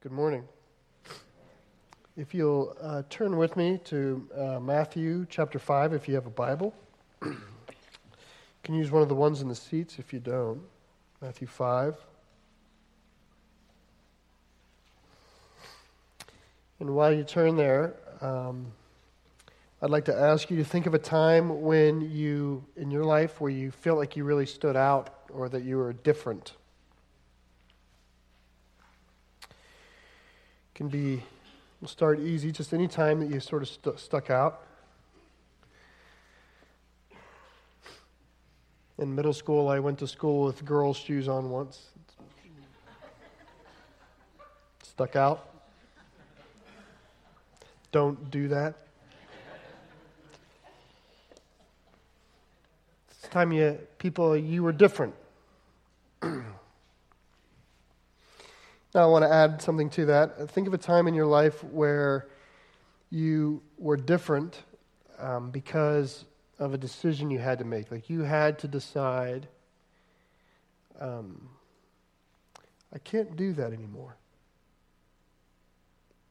Good morning. If you'll uh, turn with me to uh, Matthew chapter 5, if you have a Bible. you can use one of the ones in the seats if you don't. Matthew 5. And while you turn there, um, I'd like to ask you to think of a time when you, in your life, where you felt like you really stood out or that you were different. Can be, we'll start easy, just any time that you sort of st- stuck out. In middle school, I went to school with girls' shoes on once. Stuck out. Don't do that. It's time you people you were different. Now, I want to add something to that. Think of a time in your life where you were different um, because of a decision you had to make. Like you had to decide, um, I can't do that anymore.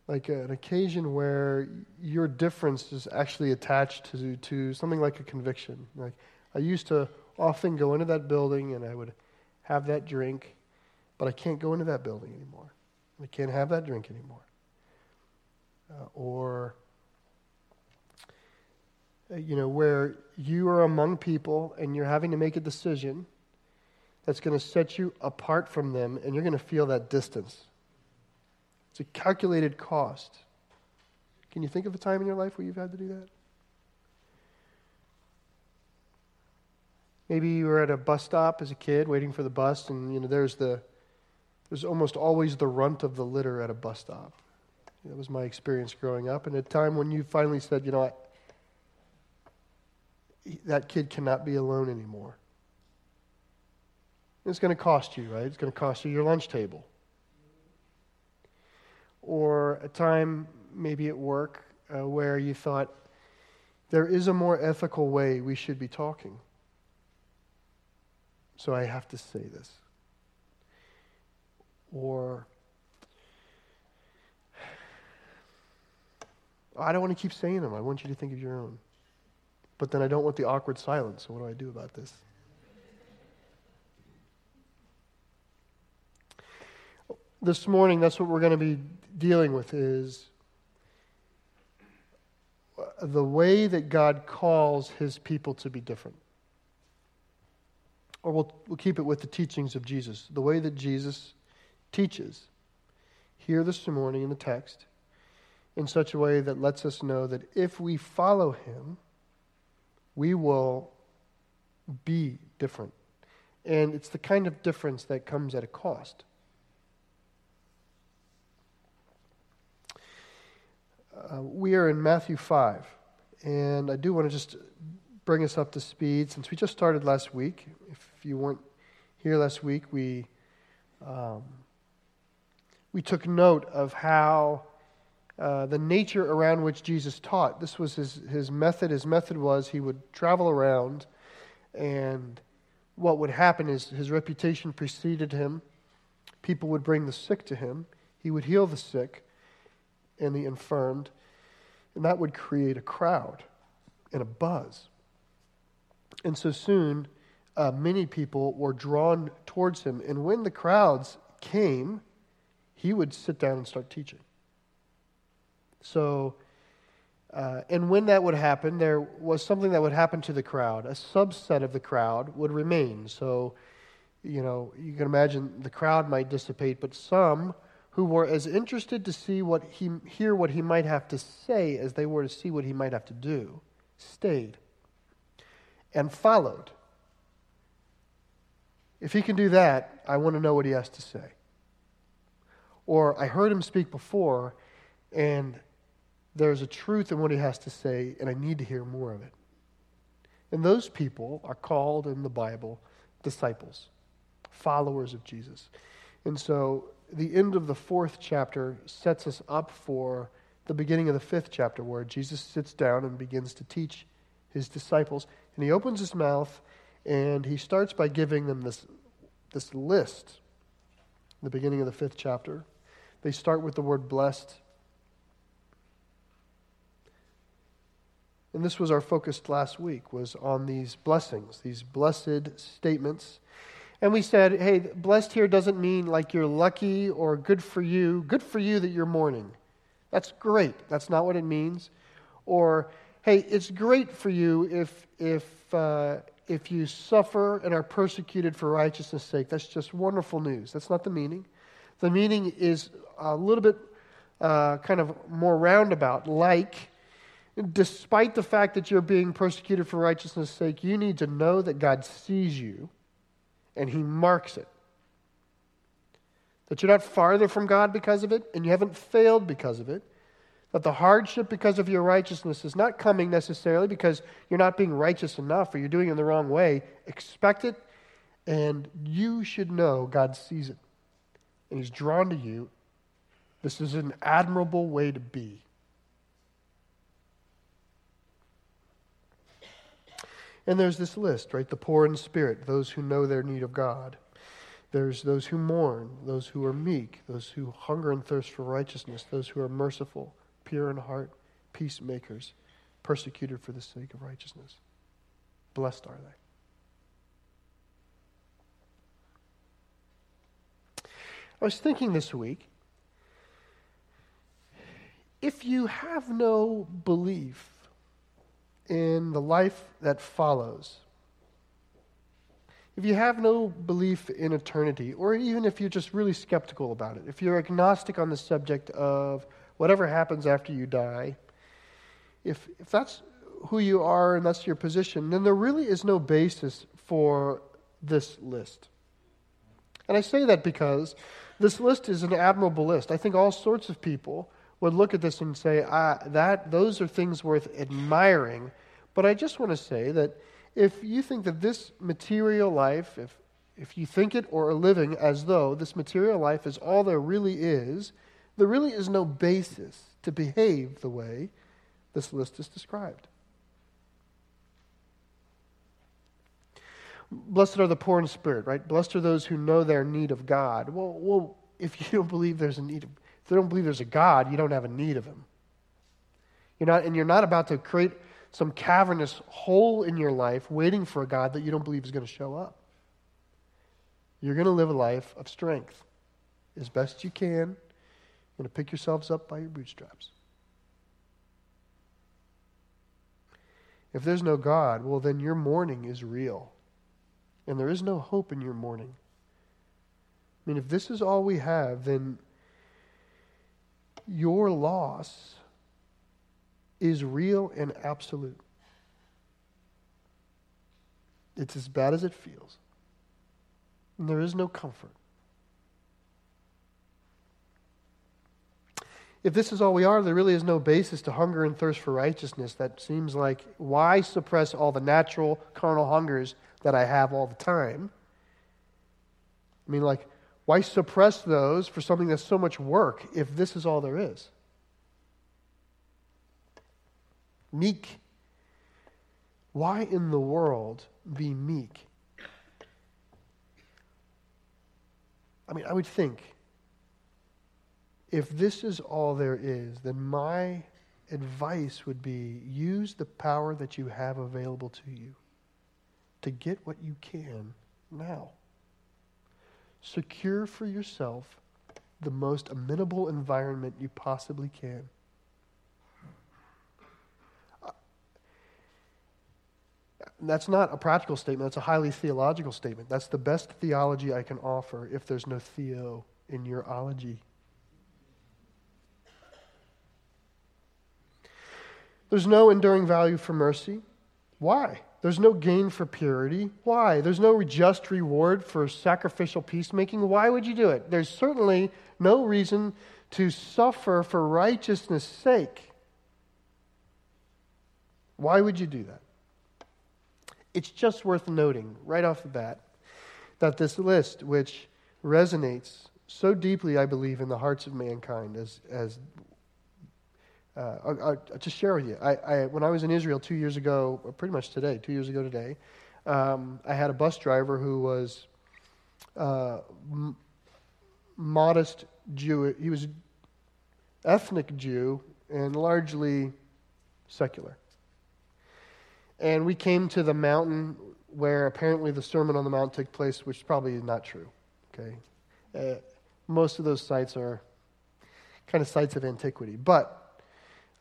Like an occasion where your difference is actually attached to, to something like a conviction. Like I used to often go into that building and I would have that drink but I can't go into that building anymore. I can't have that drink anymore. Uh, or, uh, you know, where you are among people and you're having to make a decision that's going to set you apart from them and you're going to feel that distance. It's a calculated cost. Can you think of a time in your life where you've had to do that? Maybe you were at a bus stop as a kid waiting for the bus and you know there's the there's almost always the runt of the litter at a bus stop. That was my experience growing up. And a time when you finally said, you know what, that kid cannot be alone anymore. It's going to cost you, right? It's going to cost you your lunch table. Or a time, maybe at work, uh, where you thought, there is a more ethical way we should be talking. So I have to say this or I don't want to keep saying them. I want you to think of your own. But then I don't want the awkward silence. So what do I do about this? This morning, that's what we're going to be dealing with is the way that God calls his people to be different. Or we'll, we'll keep it with the teachings of Jesus, the way that Jesus teaches here this morning in the text in such a way that lets us know that if we follow him, we will be different. And it's the kind of difference that comes at a cost. Uh, we are in Matthew 5, and I do want to just bring us up to speed since we just started last week. If you weren't here last week, we um, we took note of how uh, the nature around which Jesus taught. This was his, his method. His method was he would travel around, and what would happen is his reputation preceded him. People would bring the sick to him, he would heal the sick and the infirmed, and that would create a crowd and a buzz. And so soon, uh, many people were drawn towards him. And when the crowds came, he would sit down and start teaching. So, uh, and when that would happen, there was something that would happen to the crowd. A subset of the crowd would remain. So, you know, you can imagine the crowd might dissipate, but some who were as interested to see what he, hear what he might have to say as they were to see what he might have to do, stayed and followed. If he can do that, I want to know what he has to say. Or I heard him speak before, and there's a truth in what he has to say, and I need to hear more of it. And those people are called in the Bible disciples, followers of Jesus. And so the end of the fourth chapter sets us up for the beginning of the fifth chapter, where Jesus sits down and begins to teach his disciples. And he opens his mouth and he starts by giving them this, this list, the beginning of the fifth chapter they start with the word blessed. And this was our focus last week was on these blessings, these blessed statements. And we said, hey, blessed here doesn't mean like you're lucky or good for you. Good for you that you're mourning. That's great. That's not what it means. Or, hey, it's great for you if, if, uh, if you suffer and are persecuted for righteousness' sake. That's just wonderful news. That's not the meaning. The meaning is a little bit uh, kind of more roundabout, like, despite the fact that you're being persecuted for righteousness' sake, you need to know that God sees you and He marks it. That you're not farther from God because of it, and you haven't failed because of it. That the hardship because of your righteousness is not coming necessarily because you're not being righteous enough or you're doing it in the wrong way. Expect it, and you should know God sees it. And He's drawn to you. This is an admirable way to be. And there's this list, right? The poor in spirit, those who know their need of God. There's those who mourn, those who are meek, those who hunger and thirst for righteousness, those who are merciful, pure in heart, peacemakers, persecuted for the sake of righteousness. Blessed are they. I was thinking this week if you have no belief in the life that follows, if you have no belief in eternity, or even if you're just really skeptical about it, if you're agnostic on the subject of whatever happens after you die, if, if that's who you are and that's your position, then there really is no basis for this list. And I say that because this list is an admirable list. I think all sorts of people would look at this and say, ah, that, those are things worth admiring. But I just want to say that if you think that this material life, if, if you think it or are living as though this material life is all there really is, there really is no basis to behave the way this list is described. Blessed are the poor in spirit, right? Blessed are those who know their need of God. Well, well, if you don't believe there's a need of if you don't believe there's a God, you don't have a need of him. You're not, and you're not about to create some cavernous hole in your life waiting for a God that you don't believe is going to show up. You're going to live a life of strength as best you can. You're going to pick yourselves up by your bootstraps. If there's no God, well, then your mourning is real. And there is no hope in your mourning. I mean, if this is all we have, then your loss is real and absolute. It's as bad as it feels. And there is no comfort. If this is all we are, there really is no basis to hunger and thirst for righteousness. That seems like why suppress all the natural carnal hungers that I have all the time? I mean, like, why suppress those for something that's so much work if this is all there is? Meek. Why in the world be meek? I mean, I would think if this is all there is, then my advice would be use the power that you have available to you to get what you can now. Secure for yourself the most amenable environment you possibly can. That's not a practical statement, that's a highly theological statement. That's the best theology I can offer if there's no theo in your ology. There's no enduring value for mercy. Why? There's no gain for purity. Why? There's no just reward for sacrificial peacemaking. Why would you do it? There's certainly no reason to suffer for righteousness' sake. Why would you do that? It's just worth noting right off the bat that this list, which resonates so deeply, I believe, in the hearts of mankind, as, as uh, I'll, I'll, just share with you. I, I, when I was in Israel two years ago, pretty much today, two years ago today, um, I had a bus driver who was uh, m- modest Jew. He was ethnic Jew and largely secular. And we came to the mountain where apparently the Sermon on the Mount took place, which is probably is not true. Okay, uh, most of those sites are kind of sites of antiquity, but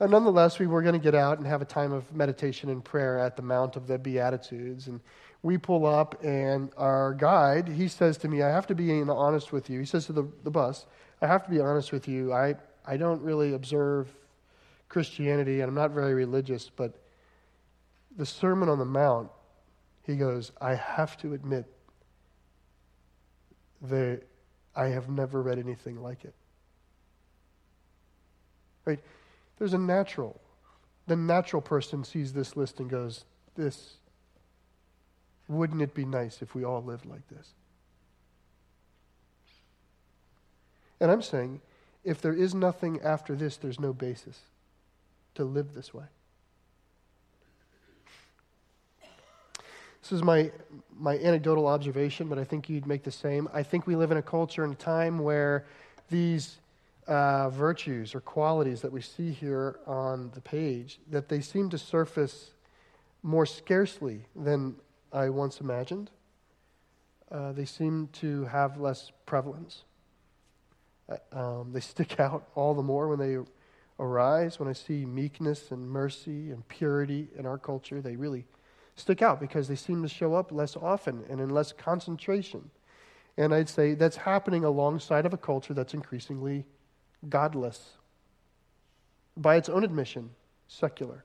uh, nonetheless, we were going to get out and have a time of meditation and prayer at the Mount of the Beatitudes, and we pull up, and our guide he says to me, "I have to be honest with you." He says to the, the bus, "I have to be honest with you. I I don't really observe Christianity, and I'm not very religious, but." The Sermon on the Mount he goes, I have to admit that I have never read anything like it. Right? There's a natural. The natural person sees this list and goes, This, wouldn't it be nice if we all lived like this? And I'm saying, if there is nothing after this, there's no basis to live this way. This is my, my anecdotal observation, but I think you'd make the same. I think we live in a culture and a time where these uh, virtues or qualities that we see here on the page, that they seem to surface more scarcely than I once imagined. Uh, they seem to have less prevalence. Uh, um, they stick out all the more when they arise. When I see meekness and mercy and purity in our culture, they really stick out because they seem to show up less often and in less concentration. And I'd say that's happening alongside of a culture that's increasingly godless. By its own admission, secular.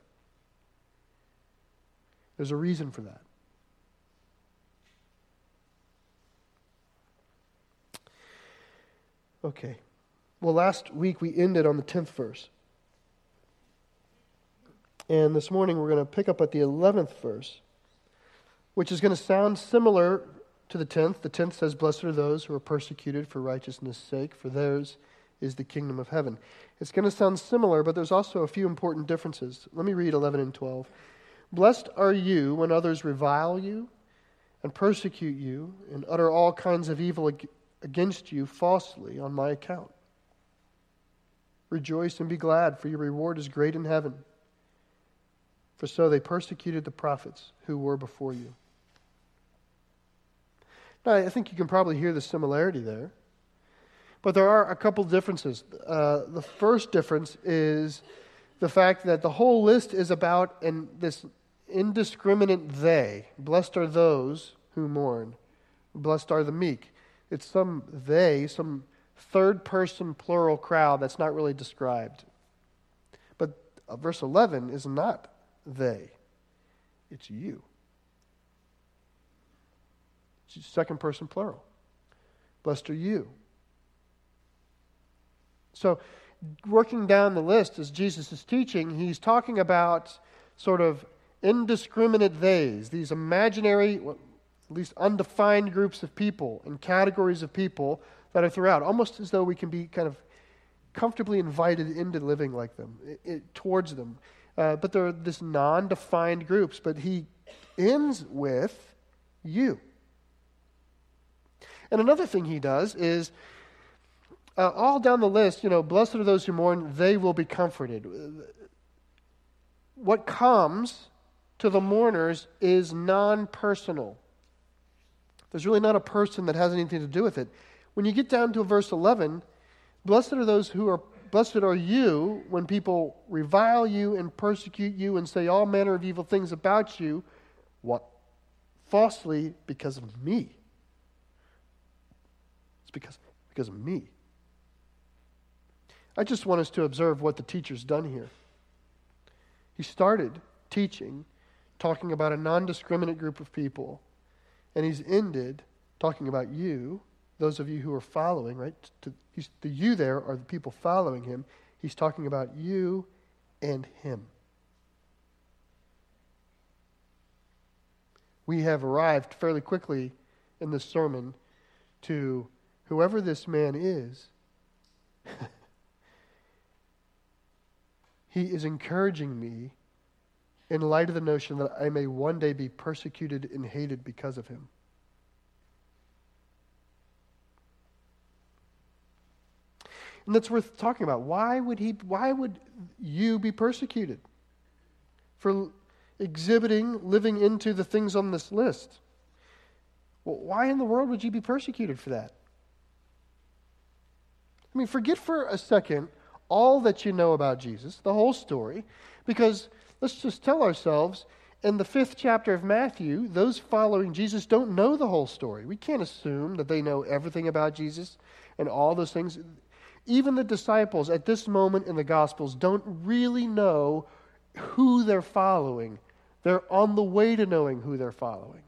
There's a reason for that. Okay. Well, last week we ended on the 10th verse. And this morning we're going to pick up at the 11th verse, which is going to sound similar to the 10th. The 10th says, Blessed are those who are persecuted for righteousness' sake, for theirs is the kingdom of heaven. It's going to sound similar, but there's also a few important differences. Let me read 11 and 12. Blessed are you when others revile you and persecute you and utter all kinds of evil against you falsely on my account. Rejoice and be glad, for your reward is great in heaven for so they persecuted the prophets who were before you. Now, I think you can probably hear the similarity there. But there are a couple differences. Uh, the first difference is the fact that the whole list is about this indiscriminate they. Blessed are those who mourn, blessed are the meek. It's some they, some third person plural crowd that's not really described. But uh, verse 11 is not they, it's you. It's second person plural. Blessed are you. So, working down the list as Jesus is teaching, he's talking about sort of indiscriminate theys, these imaginary, at least undefined groups of people and categories of people that are throughout, almost as though we can be kind of comfortably invited into living like them, it, it, towards them. Uh, but they're this non defined groups. But he ends with you. And another thing he does is uh, all down the list, you know, blessed are those who mourn, they will be comforted. What comes to the mourners is non personal. There's really not a person that has anything to do with it. When you get down to verse 11, blessed are those who are Blessed are you when people revile you and persecute you and say all manner of evil things about you. What? Falsely because of me. It's because, because of me. I just want us to observe what the teacher's done here. He started teaching, talking about a non discriminate group of people, and he's ended talking about you those of you who are following, right? To, the you there are the people following him. He's talking about you and him. We have arrived fairly quickly in this sermon to whoever this man is. he is encouraging me in light of the notion that I may one day be persecuted and hated because of him. And that's worth talking about. Why would he why would you be persecuted for exhibiting, living into the things on this list? Well, why in the world would you be persecuted for that? I mean, forget for a second all that you know about Jesus, the whole story, because let's just tell ourselves in the fifth chapter of Matthew, those following Jesus don't know the whole story. We can't assume that they know everything about Jesus and all those things. Even the disciples at this moment in the Gospels don't really know who they're following. They're on the way to knowing who they're following.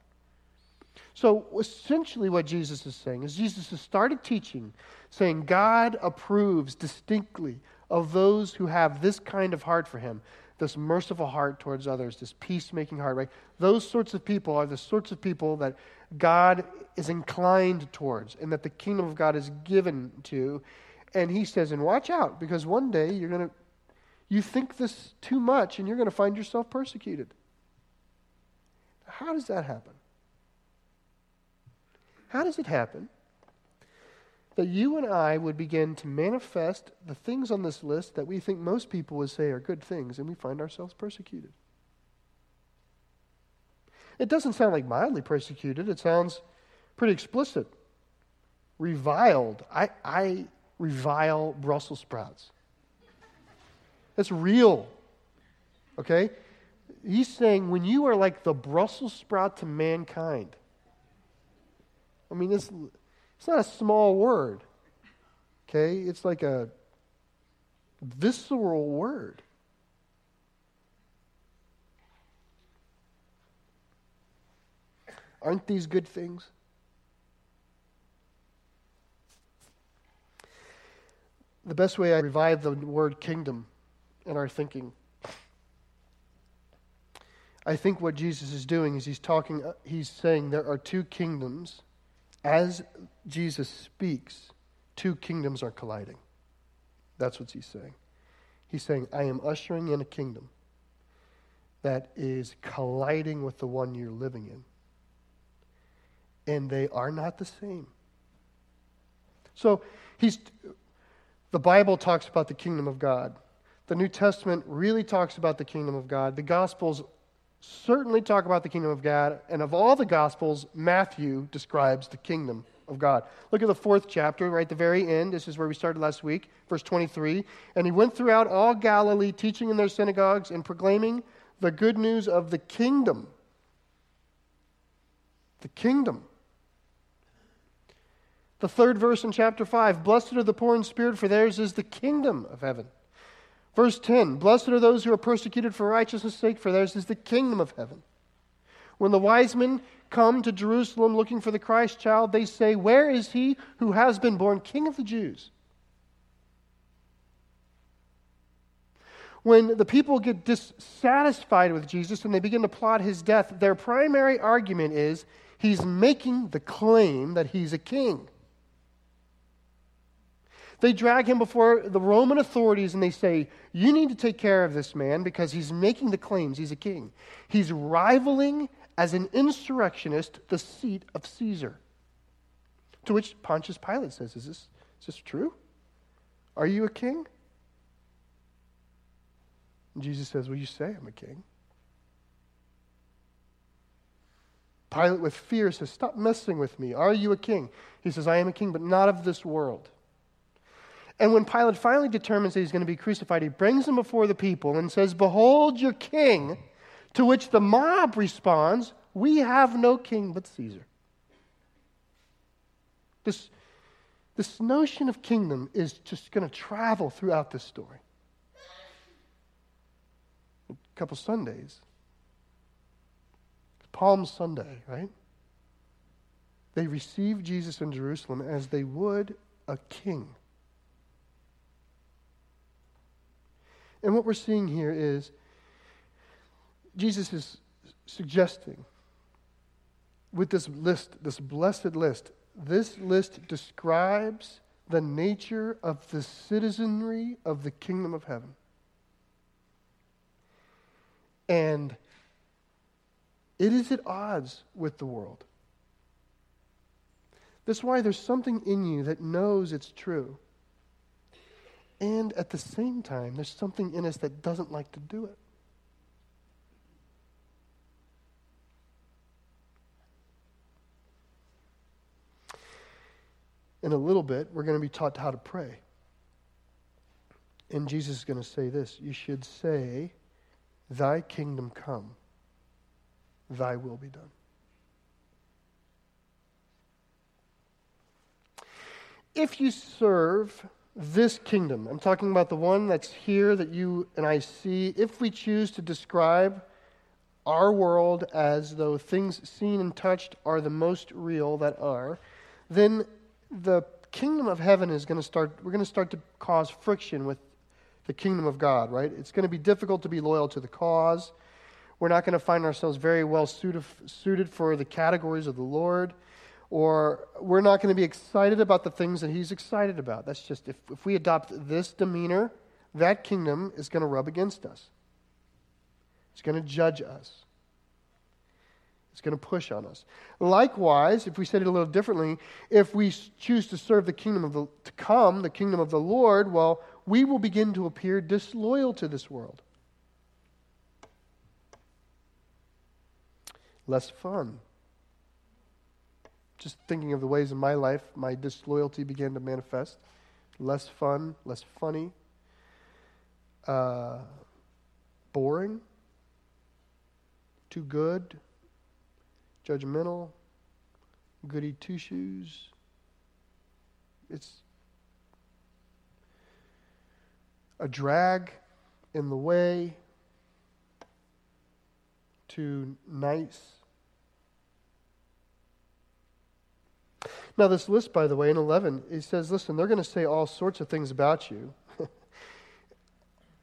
So, essentially, what Jesus is saying is Jesus has started teaching, saying God approves distinctly of those who have this kind of heart for Him, this merciful heart towards others, this peacemaking heart, right? Those sorts of people are the sorts of people that God is inclined towards and that the kingdom of God is given to. And He says, and watch out, because one day you're going to, you think this too much and you're going to find yourself persecuted. How does that happen? How does it happen that you and I would begin to manifest the things on this list that we think most people would say are good things, and we find ourselves persecuted? It doesn't sound like mildly persecuted, it sounds pretty explicit. Reviled. I, I revile Brussels sprouts. That's real. Okay? He's saying when you are like the Brussels sprout to mankind, I mean, it's, it's not a small word, okay? It's like a visceral word. Aren't these good things? The best way I revive the word kingdom in our thinking. I think what Jesus is doing is he's talking, uh, he's saying there are two kingdoms as Jesus speaks, two kingdoms are colliding. That's what he's saying. He's saying, I am ushering in a kingdom that is colliding with the one you're living in. And they are not the same. So he's the Bible talks about the kingdom of God. The New Testament really talks about the kingdom of God. The Gospels certainly talk about the kingdom of God, and of all the Gospels, Matthew describes the kingdom of God. Look at the fourth chapter, right at the very end. This is where we started last week, verse 23. And he went throughout all Galilee, teaching in their synagogues and proclaiming the good news of the kingdom. The kingdom. The third verse in chapter 5 Blessed are the poor in spirit, for theirs is the kingdom of heaven. Verse 10 Blessed are those who are persecuted for righteousness' sake, for theirs is the kingdom of heaven. When the wise men come to Jerusalem looking for the Christ child, they say, Where is he who has been born king of the Jews? When the people get dissatisfied with Jesus and they begin to plot his death, their primary argument is he's making the claim that he's a king. They drag him before the Roman authorities and they say, You need to take care of this man because he's making the claims he's a king. He's rivaling as an insurrectionist the seat of Caesar. To which Pontius Pilate says, Is this, is this true? Are you a king? And Jesus says, Well, you say I'm a king. Pilate, with fear, says, Stop messing with me. Are you a king? He says, I am a king, but not of this world. And when Pilate finally determines that he's going to be crucified, he brings him before the people and says, Behold your king. To which the mob responds, We have no king but Caesar. This, this notion of kingdom is just going to travel throughout this story. A couple Sundays. Palm Sunday, right? They receive Jesus in Jerusalem as they would a king. And what we're seeing here is Jesus is suggesting with this list, this blessed list, this list describes the nature of the citizenry of the kingdom of heaven. And it is at odds with the world. That's why there's something in you that knows it's true. And at the same time, there's something in us that doesn't like to do it. In a little bit, we're going to be taught how to pray. And Jesus is going to say this You should say, Thy kingdom come, thy will be done. If you serve this kingdom, I'm talking about the one that's here that you and I see, if we choose to describe our world as though things seen and touched are the most real that are, then the kingdom of heaven is going to start, we're going to start to cause friction with the kingdom of God, right? It's going to be difficult to be loyal to the cause. We're not going to find ourselves very well suited, for the categories of the Lord. Or we're not going to be excited about the things that He's excited about. That's just, if, if we adopt this demeanor, that kingdom is going to rub against us. It's going to judge us. It's going to push on us. Likewise, if we said it a little differently, if we choose to serve the kingdom of the to come, the kingdom of the Lord, well, we will begin to appear disloyal to this world. Less fun. Just thinking of the ways in my life my disloyalty began to manifest. Less fun, less funny, uh, boring, too good, judgmental, goody two shoes. It's a drag in the way, too nice. Now, this list, by the way, in 11, he says, listen, they're going to say all sorts of things about you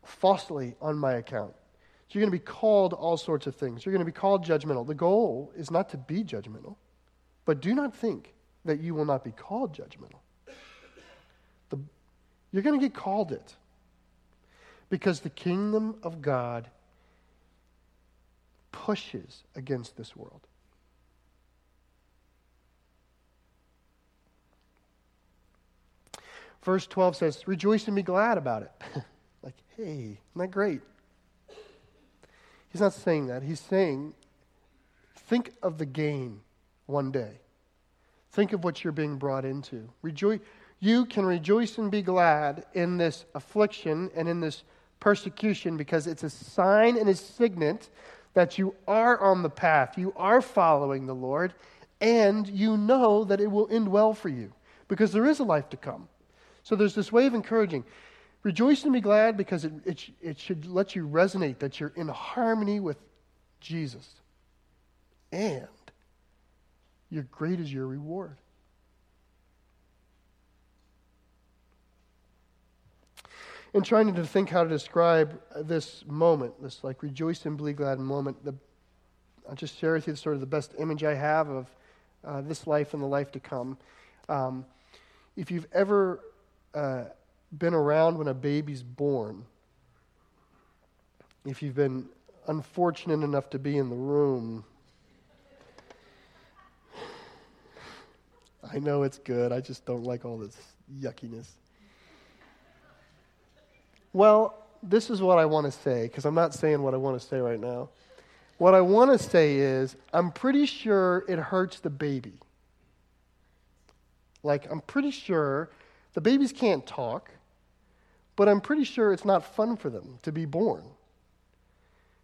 falsely on my account. So you're going to be called all sorts of things. You're going to be called judgmental. The goal is not to be judgmental, but do not think that you will not be called judgmental. The, you're going to get called it because the kingdom of God pushes against this world. Verse 12 says, Rejoice and be glad about it. like, hey, isn't that great? He's not saying that. He's saying, think of the gain one day. Think of what you're being brought into. Rejoice. You can rejoice and be glad in this affliction and in this persecution because it's a sign and a signet that you are on the path, you are following the Lord, and you know that it will end well for you because there is a life to come. So there's this way of encouraging. Rejoice and be glad because it, it, it should let you resonate that you're in harmony with Jesus. And your great is your reward. in trying to think how to describe this moment, this like rejoice and be glad moment, the, I'll just share with you sort of the best image I have of uh, this life and the life to come. Um, if you've ever uh, been around when a baby's born, if you've been unfortunate enough to be in the room, I know it's good. I just don't like all this yuckiness. Well, this is what I want to say, because I'm not saying what I want to say right now. What I want to say is, I'm pretty sure it hurts the baby. Like, I'm pretty sure the babies can't talk, but I'm pretty sure it's not fun for them to be born.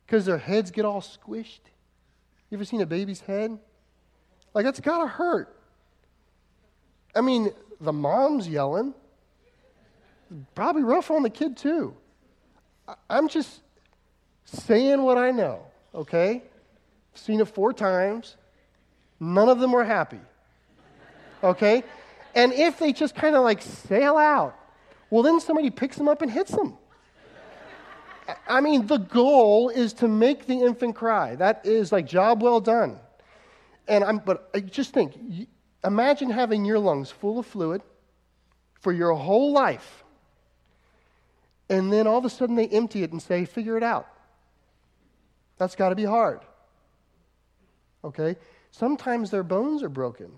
Because their heads get all squished. You ever seen a baby's head? Like, that's got to hurt. I mean, the mom's yelling, probably rough on the kid too. I'm just saying what I know, okay? Seen it four times. None of them were happy. Okay? And if they just kind of like sail out, well, then somebody picks them up and hits them. I mean, the goal is to make the infant cry. That is like job well done. And I'm, but I just think, imagine having your lungs full of fluid for your whole life and then all of a sudden they empty it and say, figure it out. That's got to be hard. Okay? Sometimes their bones are broken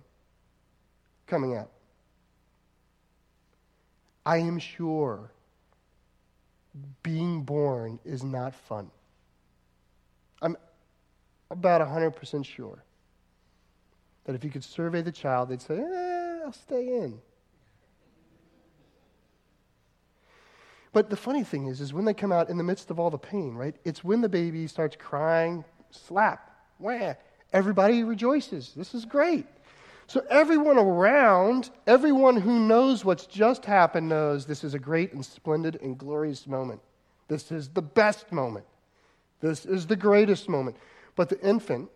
coming out. I am sure being born is not fun. I'm about 100% sure that if you could survey the child, they'd say, eh, I'll stay in. But the funny thing is, is when they come out in the midst of all the pain, right? It's when the baby starts crying, slap, wah, everybody rejoices. This is great. So everyone around, everyone who knows what's just happened knows this is a great and splendid and glorious moment. This is the best moment. This is the greatest moment. But the infant,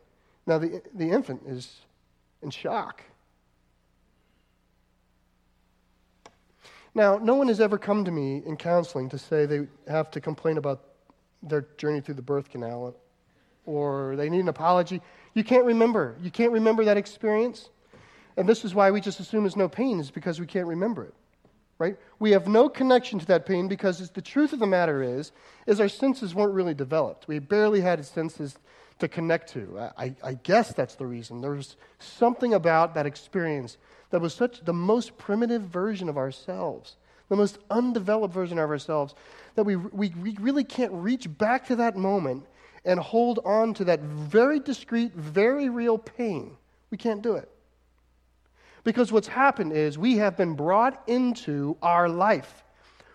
now the, the infant is in shock. Now, no one has ever come to me in counseling to say they have to complain about their journey through the birth canal or they need an apology. You can't remember. You can't remember that experience. And this is why we just assume there's no pain, is because we can't remember it. Right? We have no connection to that pain because the truth of the matter is, is our senses weren't really developed. We barely had senses to connect to. I, I guess that's the reason. There was something about that experience that was such the most primitive version of ourselves, the most undeveloped version of ourselves, that we, we, we really can't reach back to that moment and hold on to that very discreet, very real pain. We can't do it. Because what's happened is we have been brought into our life.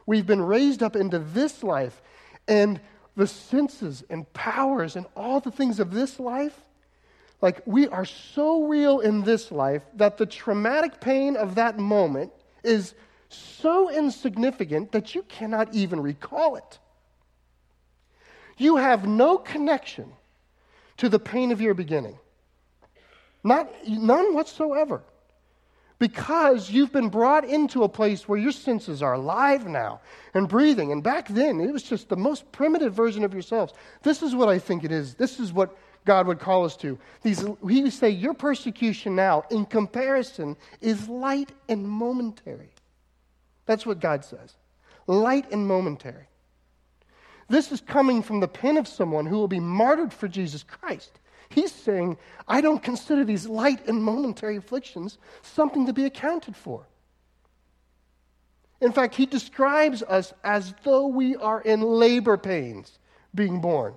We've been raised up into this life, and the senses and powers and all the things of this life like, we are so real in this life that the traumatic pain of that moment is so insignificant that you cannot even recall it. You have no connection to the pain of your beginning, not, none whatsoever. Because you've been brought into a place where your senses are alive now and breathing. And back then, it was just the most primitive version of yourselves. This is what I think it is. This is what God would call us to. These, he would say, Your persecution now, in comparison, is light and momentary. That's what God says light and momentary. This is coming from the pen of someone who will be martyred for Jesus Christ. He's saying, I don't consider these light and momentary afflictions something to be accounted for. In fact, he describes us as though we are in labor pains being born.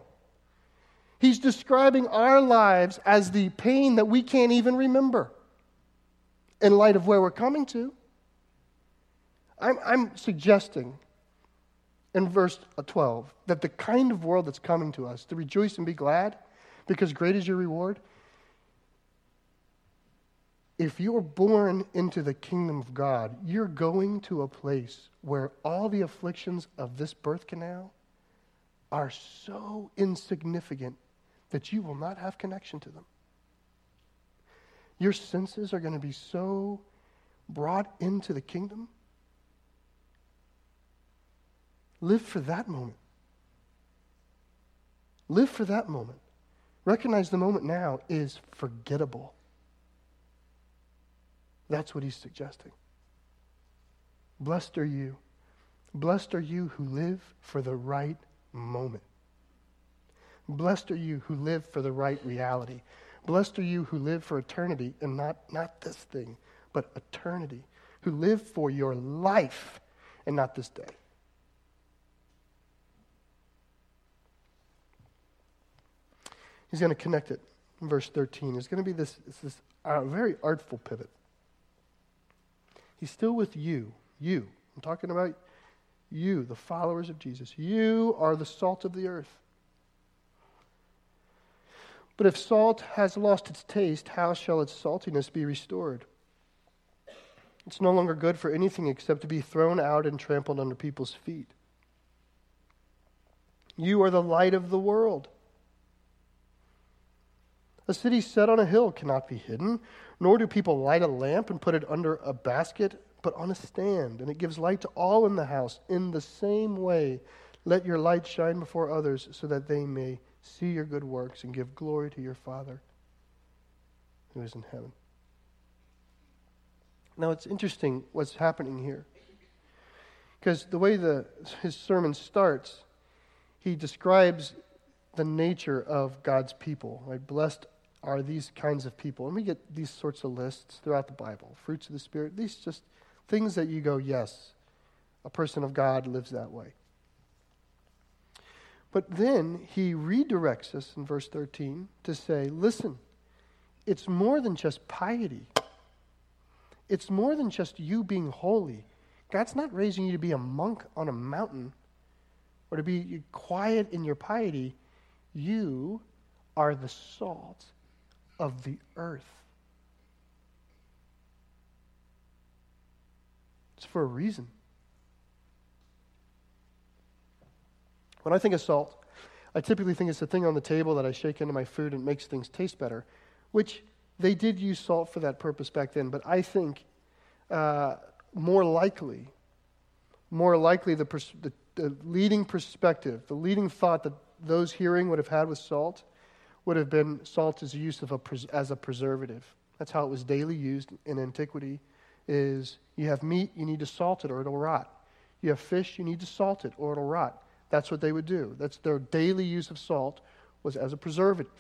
He's describing our lives as the pain that we can't even remember in light of where we're coming to. I'm, I'm suggesting in verse 12 that the kind of world that's coming to us, to rejoice and be glad, because great is your reward. If you are born into the kingdom of God, you're going to a place where all the afflictions of this birth canal are so insignificant that you will not have connection to them. Your senses are going to be so brought into the kingdom. Live for that moment. Live for that moment. Recognize the moment now is forgettable. That's what he's suggesting. Blessed are you. Blessed are you who live for the right moment. Blessed are you who live for the right reality. Blessed are you who live for eternity and not, not this thing, but eternity, who live for your life and not this day. He's going to connect it in verse 13. There's going to be this, this uh, very artful pivot. He's still with you. You. I'm talking about you, the followers of Jesus. You are the salt of the earth. But if salt has lost its taste, how shall its saltiness be restored? It's no longer good for anything except to be thrown out and trampled under people's feet. You are the light of the world. A city set on a hill cannot be hidden, nor do people light a lamp and put it under a basket, but on a stand, and it gives light to all in the house. In the same way, let your light shine before others so that they may see your good works and give glory to your Father who is in heaven. Now, it's interesting what's happening here. Because the way the, his sermon starts, he describes the nature of God's people. Right? Blessed are these kinds of people. And we get these sorts of lists throughout the Bible fruits of the Spirit, these just things that you go, yes, a person of God lives that way. But then he redirects us in verse 13 to say, listen, it's more than just piety. It's more than just you being holy. God's not raising you to be a monk on a mountain or to be quiet in your piety. You are the salt of the earth. It's for a reason. When I think of salt, I typically think it's the thing on the table that I shake into my food and makes things taste better, which they did use salt for that purpose back then. But I think uh, more likely, more likely the, pers- the, the leading perspective, the leading thought that those hearing would have had with salt would have been salt as a use of a as a preservative. That's how it was daily used in antiquity. Is you have meat, you need to salt it or it'll rot. You have fish, you need to salt it or it'll rot. That's what they would do. That's their daily use of salt was as a preservative.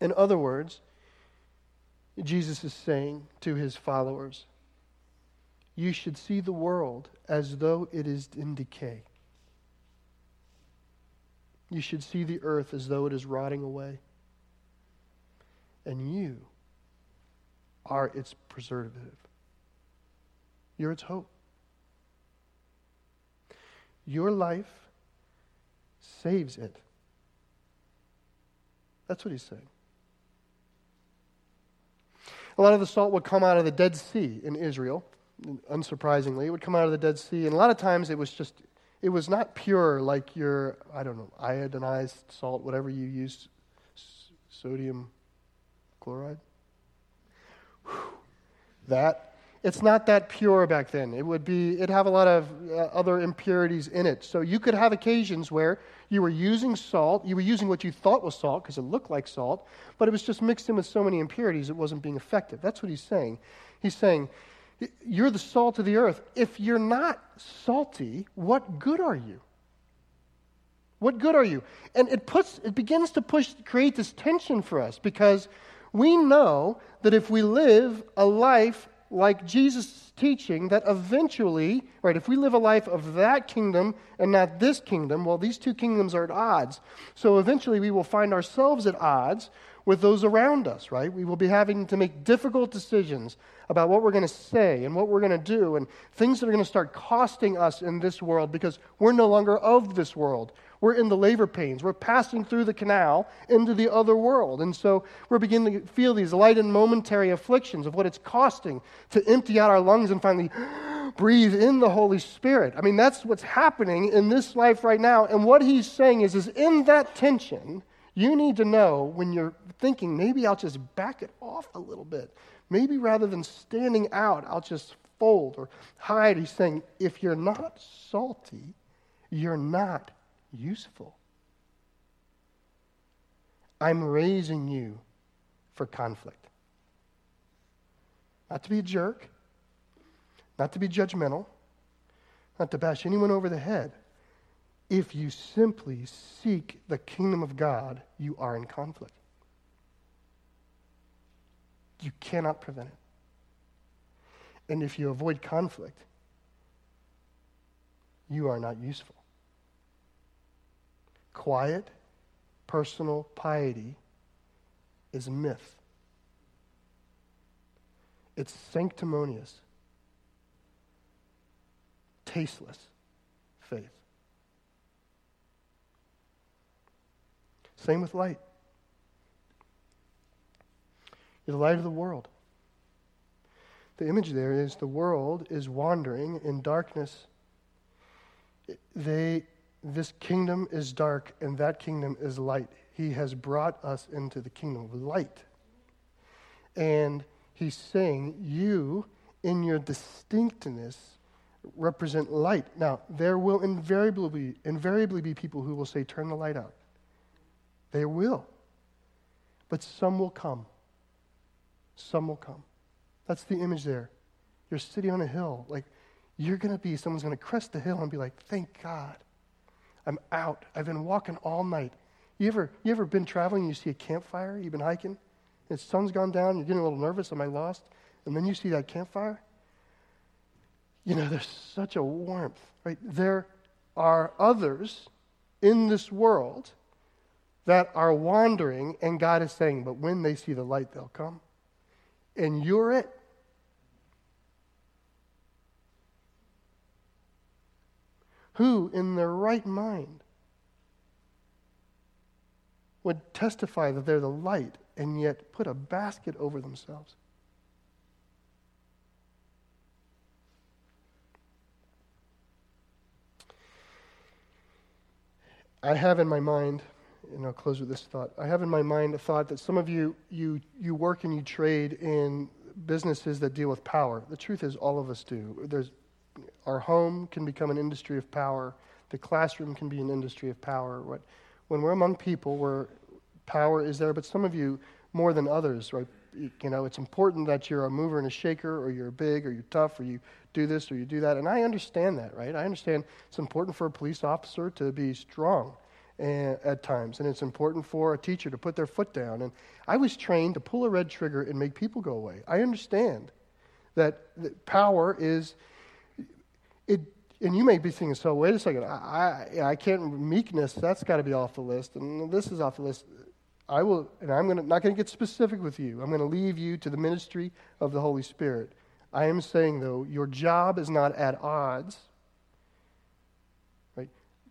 In other words, Jesus is saying to his followers, you should see the world as though it is in decay. You should see the earth as though it is rotting away. And you are its preservative. You're its hope. Your life saves it. That's what he's saying. A lot of the salt would come out of the Dead Sea in Israel, unsurprisingly. It would come out of the Dead Sea, and a lot of times it was just, it was not pure like your, I don't know, iodinized salt, whatever you use, sodium chloride. Whew. That it's not that pure back then. It would be, it'd have a lot of uh, other impurities in it. So you could have occasions where you were using salt, you were using what you thought was salt because it looked like salt, but it was just mixed in with so many impurities it wasn't being effective. That's what he's saying. He's saying, You're the salt of the earth. If you're not salty, what good are you? What good are you? And it puts it begins to push create this tension for us because we know that if we live a life like Jesus' teaching that eventually, right, if we live a life of that kingdom and not this kingdom, well, these two kingdoms are at odds. So eventually we will find ourselves at odds with those around us, right? We will be having to make difficult decisions about what we're going to say and what we're going to do and things that are going to start costing us in this world because we're no longer of this world. We're in the labor pains. We're passing through the canal into the other world. And so we're beginning to feel these light and momentary afflictions of what it's costing to empty out our lungs and finally breathe in the Holy Spirit. I mean, that's what's happening in this life right now. And what he's saying is, is in that tension, you need to know when you're thinking, maybe I'll just back it off a little bit. Maybe rather than standing out, I'll just fold or hide. He's saying, if you're not salty, you're not useful. I'm raising you for conflict. Not to be a jerk, not to be judgmental, not to bash anyone over the head. If you simply seek the kingdom of God, you are in conflict. You cannot prevent it. And if you avoid conflict, you are not useful quiet, personal piety is myth. It's sanctimonious, tasteless faith. Same with light. You're the light of the world. The image there is the world is wandering in darkness. They this kingdom is dark and that kingdom is light. He has brought us into the kingdom of light. And he's saying, You, in your distinctness, represent light. Now, there will invariably, invariably be people who will say, Turn the light out. They will. But some will come. Some will come. That's the image there. You're sitting on a hill. Like, you're going to be, someone's going to crest the hill and be like, Thank God. I'm out. I've been walking all night. You ever, you ever been traveling and you see a campfire? You've been hiking, and the sun's gone down, you're getting a little nervous, am I lost? And then you see that campfire? You know, there's such a warmth, right? There, are others in this world that are wandering, and God is saying, but when they see the light, they'll come. And you're it. Who, in their right mind, would testify that they're the light and yet put a basket over themselves? I have in my mind, and I'll close with this thought. I have in my mind a thought that some of you, you, you work and you trade in businesses that deal with power. The truth is, all of us do. There's, our home can become an industry of power. The classroom can be an industry of power. What, when we're among people where power is there, but some of you more than others, right? You know, it's important that you're a mover and a shaker, or you're big, or you're tough, or you do this, or you do that. And I understand that, right? I understand it's important for a police officer to be strong at times, and it's important for a teacher to put their foot down. And I was trained to pull a red trigger and make people go away. I understand that, power is it. And you may be thinking, so wait a second, I, I, I can't, meekness, that's got to be off the list, and this is off the list. I will, and I'm gonna, not going to get specific with you. I'm going to leave you to the ministry of the Holy Spirit. I am saying, though, your job is not at odds.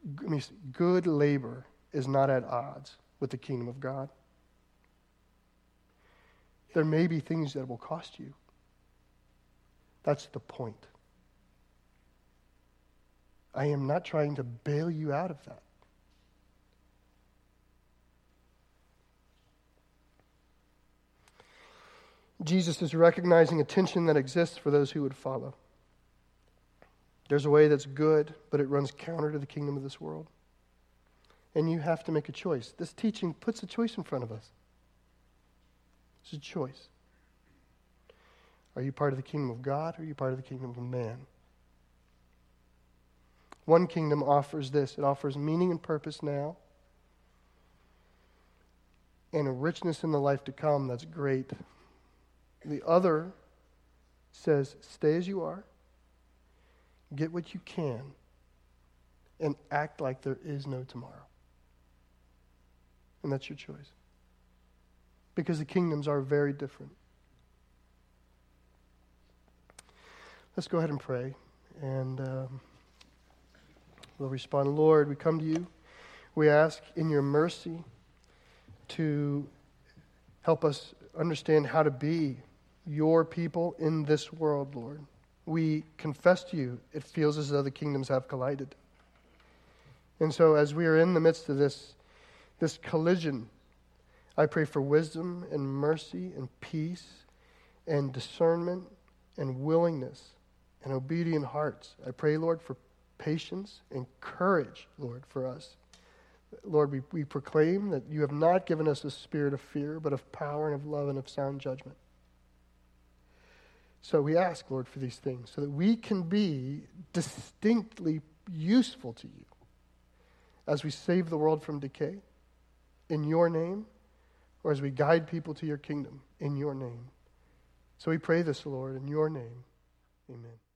I mean, good labor is not at odds with the kingdom of God. There may be things that will cost you. That's the point. I am not trying to bail you out of that. Jesus is recognizing a tension that exists for those who would follow. There's a way that's good, but it runs counter to the kingdom of this world. And you have to make a choice. This teaching puts a choice in front of us. It's a choice. Are you part of the kingdom of God or are you part of the kingdom of man? One kingdom offers this it offers meaning and purpose now, and a richness in the life to come that's great the other says, stay as you are, get what you can, and act like there is no tomorrow. And that's your choice. Because the kingdoms are very different. Let's go ahead and pray, and um, we'll respond. Lord, we come to you. We ask in your mercy to help us understand how to be your people in this world, Lord. We confess to you, it feels as though the kingdoms have collided. And so, as we are in the midst of this, this collision, I pray for wisdom and mercy and peace and discernment and willingness and obedient hearts. I pray, Lord, for patience and courage, Lord, for us. Lord, we, we proclaim that you have not given us a spirit of fear, but of power and of love and of sound judgment. So we ask, Lord, for these things so that we can be distinctly useful to you as we save the world from decay in your name or as we guide people to your kingdom in your name. So we pray this, Lord, in your name. Amen.